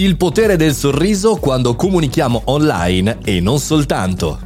Il potere del sorriso quando comunichiamo online e non soltanto.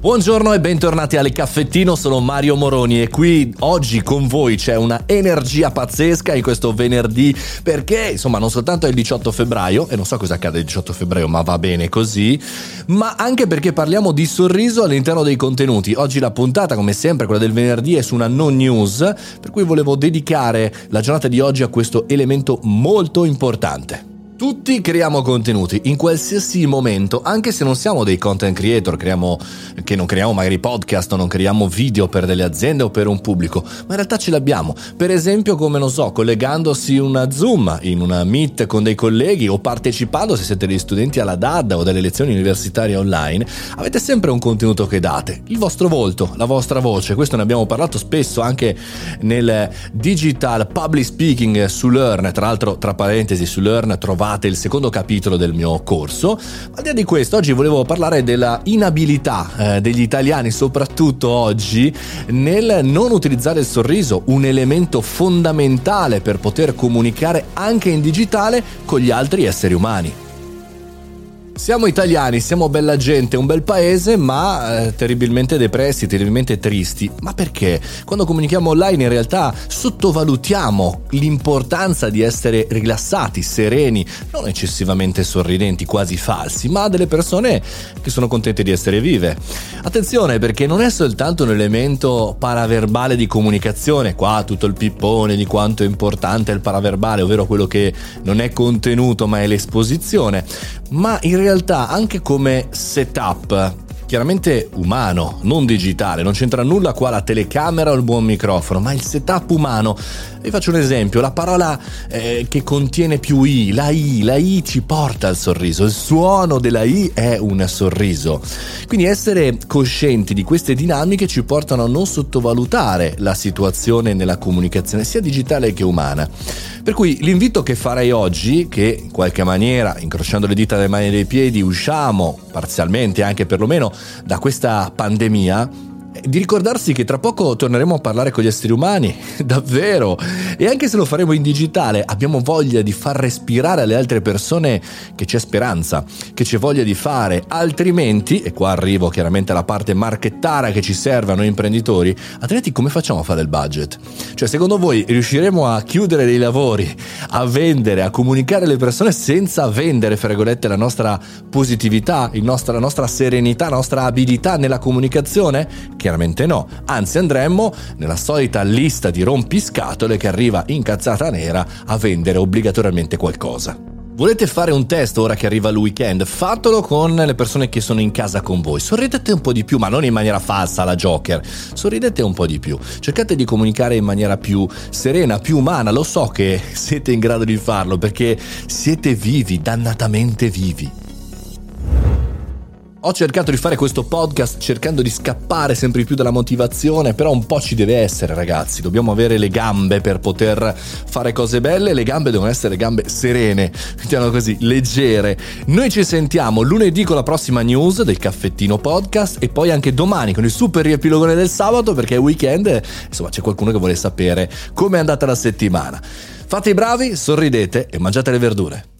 Buongiorno e bentornati alle Caffettino, sono Mario Moroni e qui oggi con voi c'è una energia pazzesca in questo venerdì perché insomma non soltanto è il 18 febbraio e non so cosa accade il 18 febbraio ma va bene così, ma anche perché parliamo di sorriso all'interno dei contenuti. Oggi la puntata come sempre, quella del venerdì, è su una non news per cui volevo dedicare la giornata di oggi a questo elemento molto importante. Tutti creiamo contenuti in qualsiasi momento, anche se non siamo dei content creator, creiamo, che non creiamo magari podcast o non creiamo video per delle aziende o per un pubblico, ma in realtà ce l'abbiamo. Per esempio, come non so, collegandosi una Zoom, in una Meet con dei colleghi o partecipando se siete degli studenti alla DAD o delle lezioni universitarie online, avete sempre un contenuto che date, il vostro volto, la vostra voce. Questo ne abbiamo parlato spesso anche nel digital public speaking su Learn, tra l'altro tra parentesi su Learn trovate trovate il secondo capitolo del mio corso. Al di là di questo, oggi volevo parlare della inabilità eh, degli italiani, soprattutto oggi, nel non utilizzare il sorriso, un elemento fondamentale per poter comunicare anche in digitale con gli altri esseri umani. Siamo italiani, siamo bella gente, un bel paese, ma eh, terribilmente depressi, terribilmente tristi. Ma perché? Quando comunichiamo online in realtà sottovalutiamo l'importanza di essere rilassati, sereni, non eccessivamente sorridenti, quasi falsi, ma delle persone che sono contente di essere vive. Attenzione perché non è soltanto un elemento paraverbale di comunicazione, qua tutto il pippone di quanto è importante il paraverbale, ovvero quello che non è contenuto ma è l'esposizione, ma in realtà anche come setup chiaramente umano, non digitale, non c'entra nulla qua la telecamera o il buon microfono, ma il setup umano. Vi faccio un esempio, la parola eh, che contiene più I, la I, la I ci porta al sorriso, il suono della I è un sorriso. Quindi essere coscienti di queste dinamiche ci portano a non sottovalutare la situazione nella comunicazione, sia digitale che umana. Per cui l'invito che farei oggi, che in qualche maniera, incrociando le dita delle mani e dei piedi, usciamo parzialmente anche perlomeno da questa pandemia, di ricordarsi che tra poco torneremo a parlare con gli esseri umani, davvero, e anche se lo faremo in digitale abbiamo voglia di far respirare alle altre persone che c'è speranza, che c'è voglia di fare, altrimenti, e qua arrivo chiaramente alla parte marchettara che ci serve a noi imprenditori, altrimenti come facciamo a fare il budget? Cioè secondo voi riusciremo a chiudere dei lavori, a vendere, a comunicare alle persone senza vendere, fra virgolette, la nostra positività, nostra, la nostra serenità, la nostra abilità nella comunicazione? Chiaramente no, anzi andremmo nella solita lista di rompiscatole che arriva incazzata nera a vendere obbligatoriamente qualcosa. Volete fare un test ora che arriva il weekend? Fatelo con le persone che sono in casa con voi. Sorridete un po' di più, ma non in maniera falsa alla Joker. Sorridete un po' di più. Cercate di comunicare in maniera più serena, più umana. Lo so che siete in grado di farlo perché siete vivi, dannatamente vivi. Ho cercato di fare questo podcast cercando di scappare sempre più dalla motivazione, però un po' ci deve essere ragazzi, dobbiamo avere le gambe per poter fare cose belle, le gambe devono essere gambe serene, mettiamo così, leggere. Noi ci sentiamo lunedì con la prossima news del caffettino podcast e poi anche domani con il super riepilogone del sabato perché è weekend, insomma c'è qualcuno che vuole sapere come è andata la settimana. Fate i bravi, sorridete e mangiate le verdure.